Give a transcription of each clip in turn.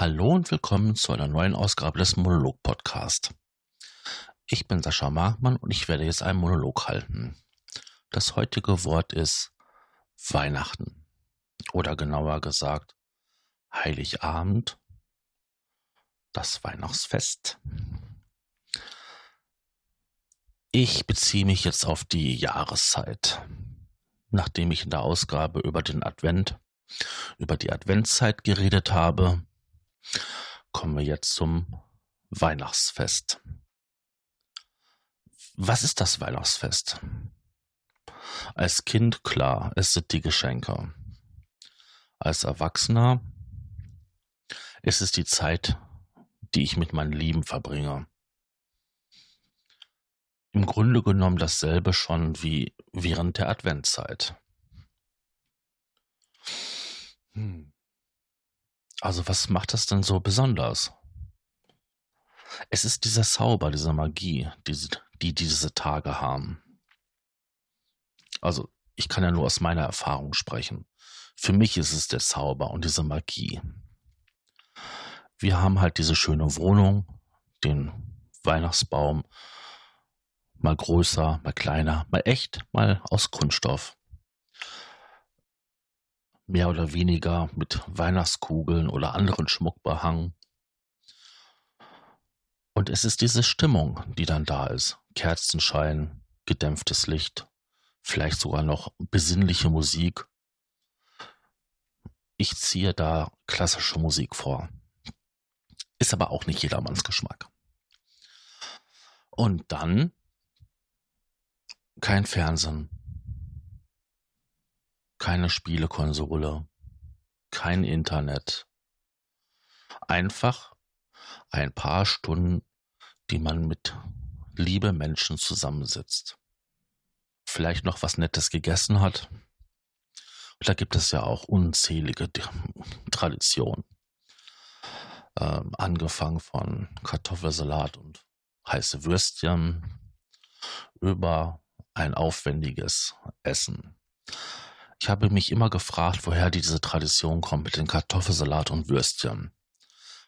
Hallo und willkommen zu einer neuen Ausgabe des Monolog-Podcast. Ich bin Sascha Markmann und ich werde jetzt einen Monolog halten. Das heutige Wort ist Weihnachten oder genauer gesagt Heiligabend, das Weihnachtsfest. Ich beziehe mich jetzt auf die Jahreszeit. Nachdem ich in der Ausgabe über den Advent, über die Adventszeit geredet habe, kommen wir jetzt zum Weihnachtsfest. Was ist das Weihnachtsfest? Als Kind klar, es sind die Geschenke. Als Erwachsener ist es die Zeit, die ich mit meinen Lieben verbringe. Im Grunde genommen dasselbe schon wie während der Adventszeit. Hm. Also was macht das denn so besonders? Es ist dieser Zauber, diese Magie, die, die diese Tage haben. Also ich kann ja nur aus meiner Erfahrung sprechen. Für mich ist es der Zauber und diese Magie. Wir haben halt diese schöne Wohnung, den Weihnachtsbaum, mal größer, mal kleiner, mal echt, mal aus Kunststoff mehr oder weniger mit Weihnachtskugeln oder anderen Schmuck behangen. Und es ist diese Stimmung, die dann da ist. Kerzenschein, gedämpftes Licht, vielleicht sogar noch besinnliche Musik. Ich ziehe da klassische Musik vor. Ist aber auch nicht jedermanns Geschmack. Und dann kein Fernsehen, keine Spielekonsole, kein Internet. Einfach ein paar Stunden, die man mit liebe Menschen zusammensitzt. Vielleicht noch was Nettes gegessen hat. da gibt es ja auch unzählige Traditionen. Ähm, angefangen von Kartoffelsalat und heiße Würstchen über ein aufwendiges Essen. Ich habe mich immer gefragt, woher diese Tradition kommt mit den Kartoffelsalat und Würstchen.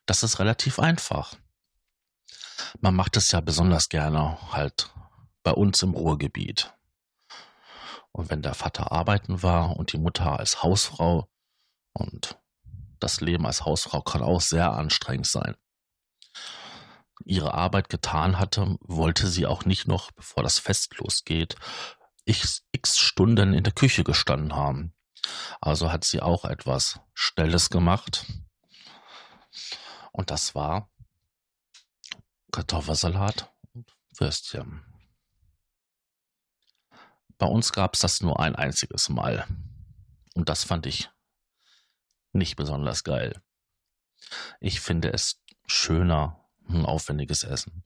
Das ist relativ einfach. Man macht es ja besonders gerne halt bei uns im Ruhrgebiet. Und wenn der Vater arbeiten war und die Mutter als Hausfrau und das Leben als Hausfrau kann auch sehr anstrengend sein. Ihre Arbeit getan hatte, wollte sie auch nicht noch, bevor das Fest losgeht, x, Stunden in der Küche gestanden haben. Also hat sie auch etwas Schnelles gemacht. Und das war Kartoffelsalat und Würstchen. Bei uns gab es das nur ein einziges Mal. Und das fand ich nicht besonders geil. Ich finde es schöner, ein aufwendiges Essen.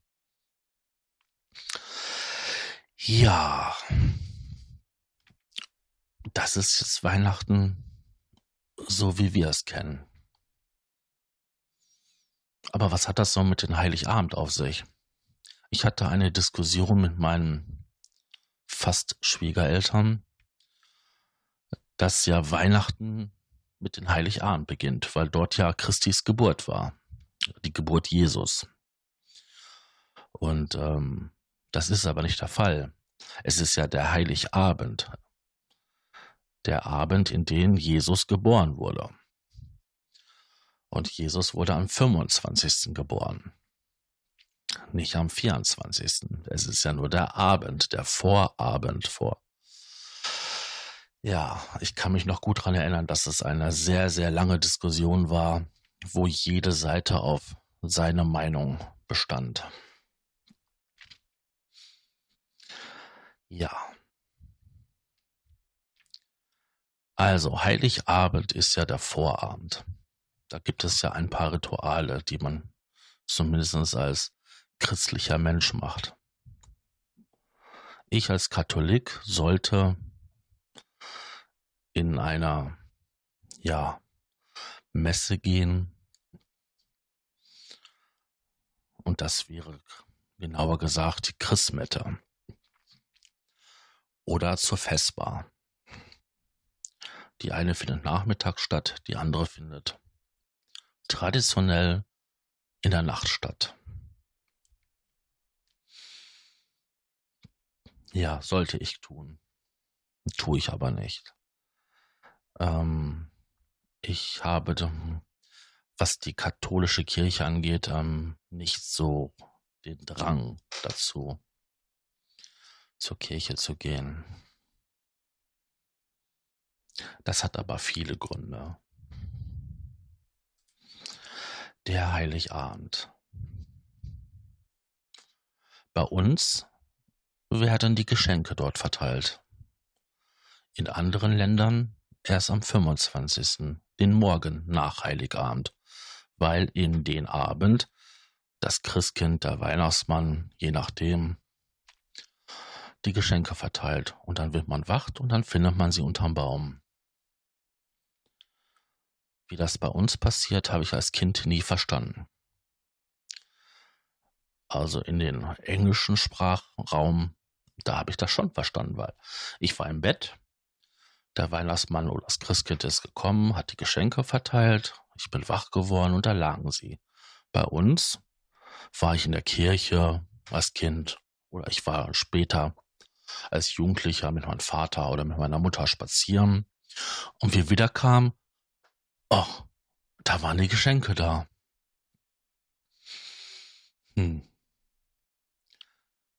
Ja, das ist jetzt Weihnachten so, wie wir es kennen. Aber was hat das so mit dem Heiligabend auf sich? Ich hatte eine Diskussion mit meinen fast Schwiegereltern, dass ja Weihnachten mit dem Heiligabend beginnt, weil dort ja Christis Geburt war, die Geburt Jesus. Und ähm, das ist aber nicht der Fall. Es ist ja der Heiligabend, der Abend, in dem Jesus geboren wurde. Und Jesus wurde am 25. geboren, nicht am 24. Es ist ja nur der Abend, der Vorabend vor. Ja, ich kann mich noch gut daran erinnern, dass es eine sehr, sehr lange Diskussion war, wo jede Seite auf seine Meinung bestand. Ja. Also, Heiligabend ist ja der Vorabend. Da gibt es ja ein paar Rituale, die man zumindest als christlicher Mensch macht. Ich als Katholik sollte in einer, ja, Messe gehen. Und das wäre genauer gesagt die Christmette oder zur Festbar. Die eine findet nachmittags statt, die andere findet traditionell in der Nacht statt. Ja, sollte ich tun. Tue ich aber nicht. Ähm, ich habe, was die katholische Kirche angeht, ähm, nicht so den Drang dazu, zur Kirche zu gehen. Das hat aber viele Gründe. Der Heiligabend. Bei uns werden die Geschenke dort verteilt. In anderen Ländern erst am 25., den Morgen nach Heiligabend, weil in den Abend das Christkind, der Weihnachtsmann, je nachdem, die Geschenke verteilt. Und dann wird man wacht und dann findet man sie unterm Baum. Wie das bei uns passiert, habe ich als Kind nie verstanden. Also in den englischen Sprachraum, da habe ich das schon verstanden, weil ich war im Bett, der Weihnachtsmann oder das Christkind ist gekommen, hat die Geschenke verteilt, ich bin wach geworden und da lagen sie. Bei uns war ich in der Kirche als Kind oder ich war später als Jugendlicher mit meinem Vater oder mit meiner Mutter spazieren und wir wiederkamen, oh, da waren die Geschenke da. Hm.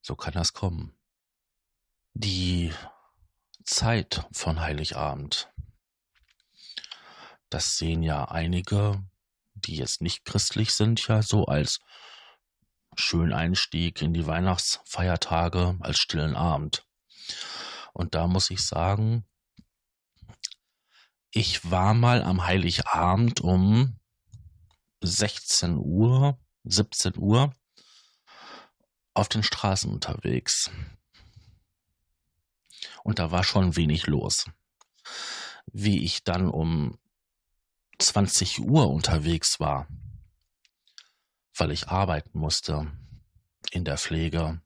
So kann das kommen. Die Zeit von Heiligabend. Das sehen ja einige, die jetzt nicht christlich sind, ja so als schönen Einstieg in die Weihnachtsfeiertage, als stillen Abend. Und da muss ich sagen, ich war mal am Heiligabend um 16 Uhr, 17 Uhr auf den Straßen unterwegs. Und da war schon wenig los. Wie ich dann um 20 Uhr unterwegs war, weil ich arbeiten musste in der Pflege,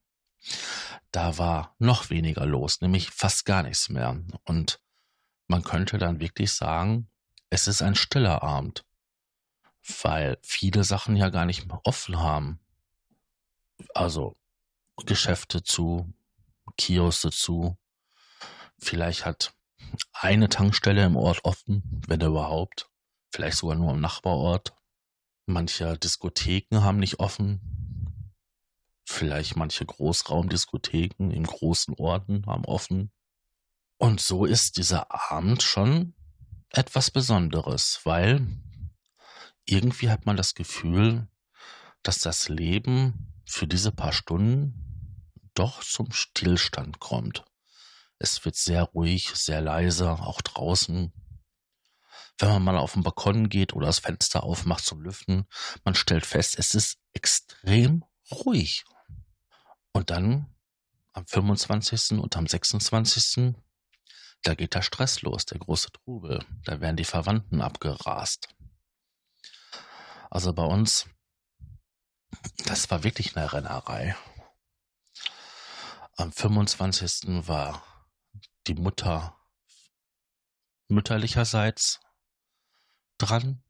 da war noch weniger los, nämlich fast gar nichts mehr. Und man könnte dann wirklich sagen, es ist ein stiller Abend, weil viele Sachen ja gar nicht mehr offen haben. Also Geschäfte zu, Kioske zu. Vielleicht hat eine Tankstelle im Ort offen, wenn überhaupt. Vielleicht sogar nur im Nachbarort. Manche Diskotheken haben nicht offen. Vielleicht manche Großraumdiskotheken in großen Orten haben offen. Und so ist dieser Abend schon etwas Besonderes, weil irgendwie hat man das Gefühl, dass das Leben für diese paar Stunden doch zum Stillstand kommt. Es wird sehr ruhig, sehr leise, auch draußen wenn man mal auf den Balkon geht oder das Fenster aufmacht zum Lüften, man stellt fest, es ist extrem ruhig. Und dann am 25. und am 26. Da geht der Stress los, der große Trubel. Da werden die Verwandten abgerast. Also bei uns, das war wirklich eine Rennerei. Am 25. war die Mutter mütterlicherseits dran.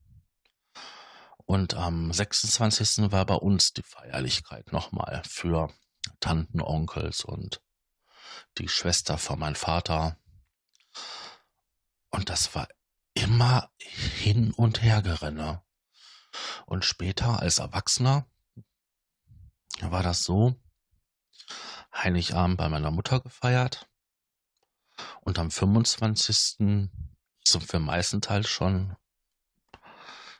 Und am 26. war bei uns die Feierlichkeit nochmal für Tanten, Onkels und die Schwester von meinem Vater. Und das war immer hin und her gerenne. Und später als Erwachsener war das so, Heiligabend bei meiner Mutter gefeiert und am 25. sind wir meistenteils schon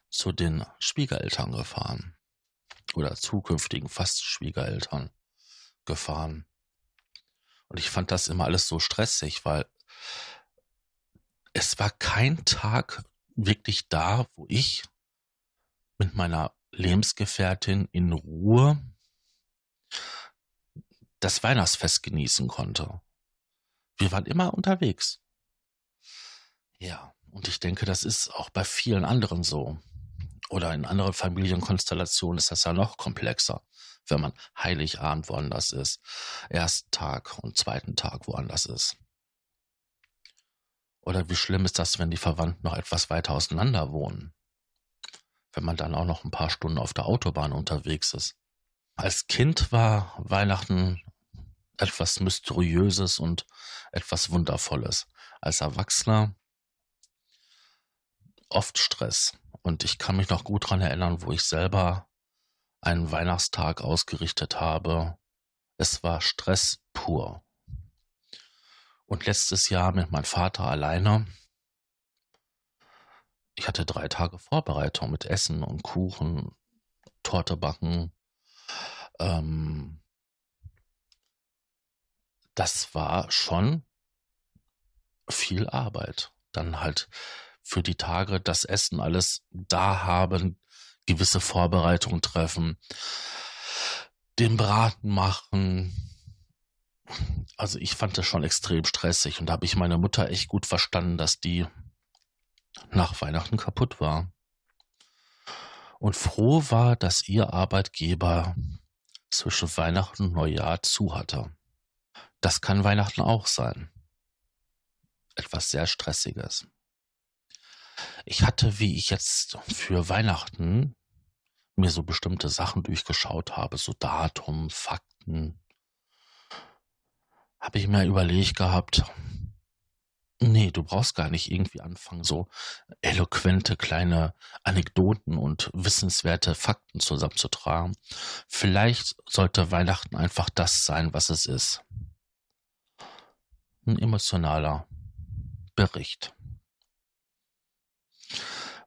zu den Schwiegereltern gefahren oder zukünftigen fast Schwiegereltern gefahren. Und ich fand das immer alles so stressig, weil es war kein Tag wirklich da, wo ich mit meiner Lebensgefährtin in Ruhe das Weihnachtsfest genießen konnte. Wir waren immer unterwegs. Ja, und ich denke, das ist auch bei vielen anderen so oder in anderen Familienkonstellationen ist das ja noch komplexer, wenn man Heiligabend woanders ist, ersten Tag und zweiten Tag woanders ist. Oder wie schlimm ist das, wenn die Verwandten noch etwas weiter auseinander wohnen? wenn man dann auch noch ein paar Stunden auf der Autobahn unterwegs ist. Als Kind war Weihnachten etwas Mysteriöses und etwas Wundervolles. Als Erwachsener oft Stress. Und ich kann mich noch gut daran erinnern, wo ich selber einen Weihnachtstag ausgerichtet habe. Es war Stress pur. Und letztes Jahr mit meinem Vater alleine. Ich hatte drei Tage Vorbereitung mit Essen und Kuchen, Torte backen. Ähm, das war schon viel Arbeit. Dann halt für die Tage das Essen alles da haben, gewisse Vorbereitungen treffen, den Braten machen. Also ich fand das schon extrem stressig und da habe ich meine Mutter echt gut verstanden, dass die nach Weihnachten kaputt war. Und froh war, dass ihr Arbeitgeber zwischen Weihnachten und Neujahr zu hatte. Das kann Weihnachten auch sein. Etwas sehr Stressiges. Ich hatte, wie ich jetzt für Weihnachten mir so bestimmte Sachen durchgeschaut habe, so Datum, Fakten, habe ich mir überlegt gehabt, nee, du brauchst gar nicht irgendwie anfangen, so eloquente kleine Anekdoten und wissenswerte Fakten zusammenzutragen. Vielleicht sollte Weihnachten einfach das sein, was es ist. Ein emotionaler Bericht.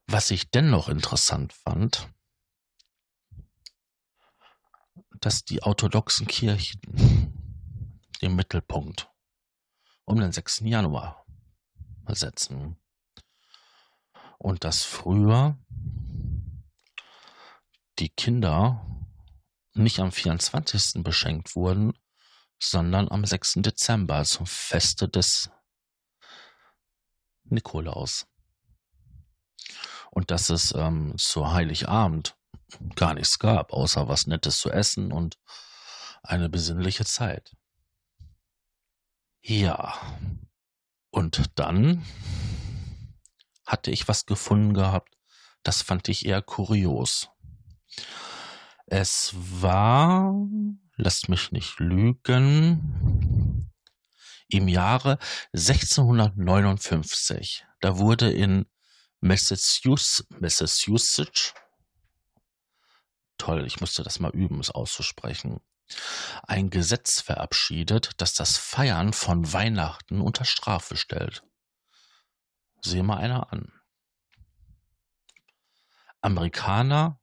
Was ich dennoch interessant fand, dass die orthodoxen Kirchen den Mittelpunkt um den 6. Januar setzen. Und dass früher die Kinder nicht am 24. beschenkt wurden, sondern am 6. Dezember zum Feste des Nikolaus und dass es ähm, zu Heiligabend gar nichts gab, außer was Nettes zu essen und eine besinnliche Zeit. Ja, und dann hatte ich was gefunden gehabt, das fand ich eher kurios. Es war, lasst mich nicht lügen, im Jahre 1659. Da wurde in Massachusetts, Massachusetts, toll, ich musste das mal üben, es auszusprechen, ein Gesetz verabschiedet, das das Feiern von Weihnachten unter Strafe stellt. Sehe mal einer an. Amerikaner,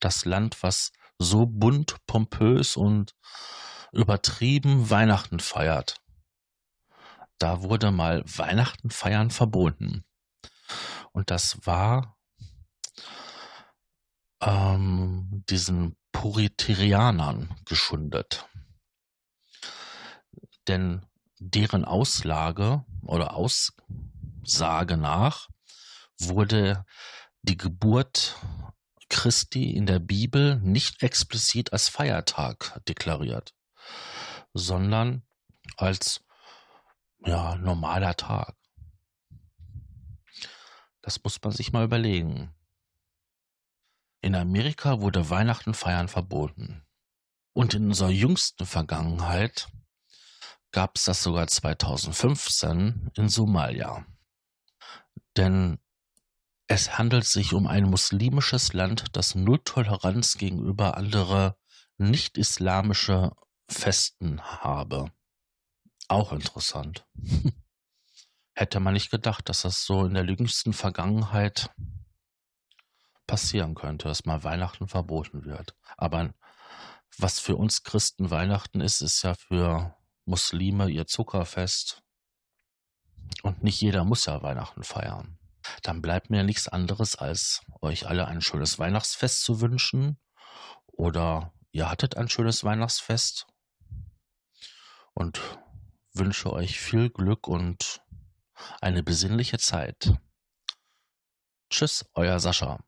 das Land, was so bunt, pompös und übertrieben Weihnachten feiert. Da wurde mal Weihnachten feiern verboten. Und das war ähm, diesen Puritarianern geschundet. Denn deren Auslage oder Aussage nach wurde die Geburt Christi in der Bibel nicht explizit als Feiertag deklariert, sondern als ja, normaler Tag. Das muss man sich mal überlegen. In Amerika wurde Weihnachten feiern verboten. Und in unserer jüngsten Vergangenheit gab es das sogar 2015 in Somalia. Denn es handelt sich um ein muslimisches Land, das null Toleranz gegenüber andere nicht-islamische Festen habe. Auch interessant. Hätte man nicht gedacht, dass das so in der jüngsten Vergangenheit passieren könnte, dass mal Weihnachten verboten wird. Aber was für uns Christen Weihnachten ist, ist ja für Muslime ihr Zuckerfest. Und nicht jeder muss ja Weihnachten feiern. Dann bleibt mir nichts anderes, als euch alle ein schönes Weihnachtsfest zu wünschen. Oder ihr hattet ein schönes Weihnachtsfest. Und wünsche euch viel Glück und eine besinnliche Zeit. Tschüss, euer Sascha.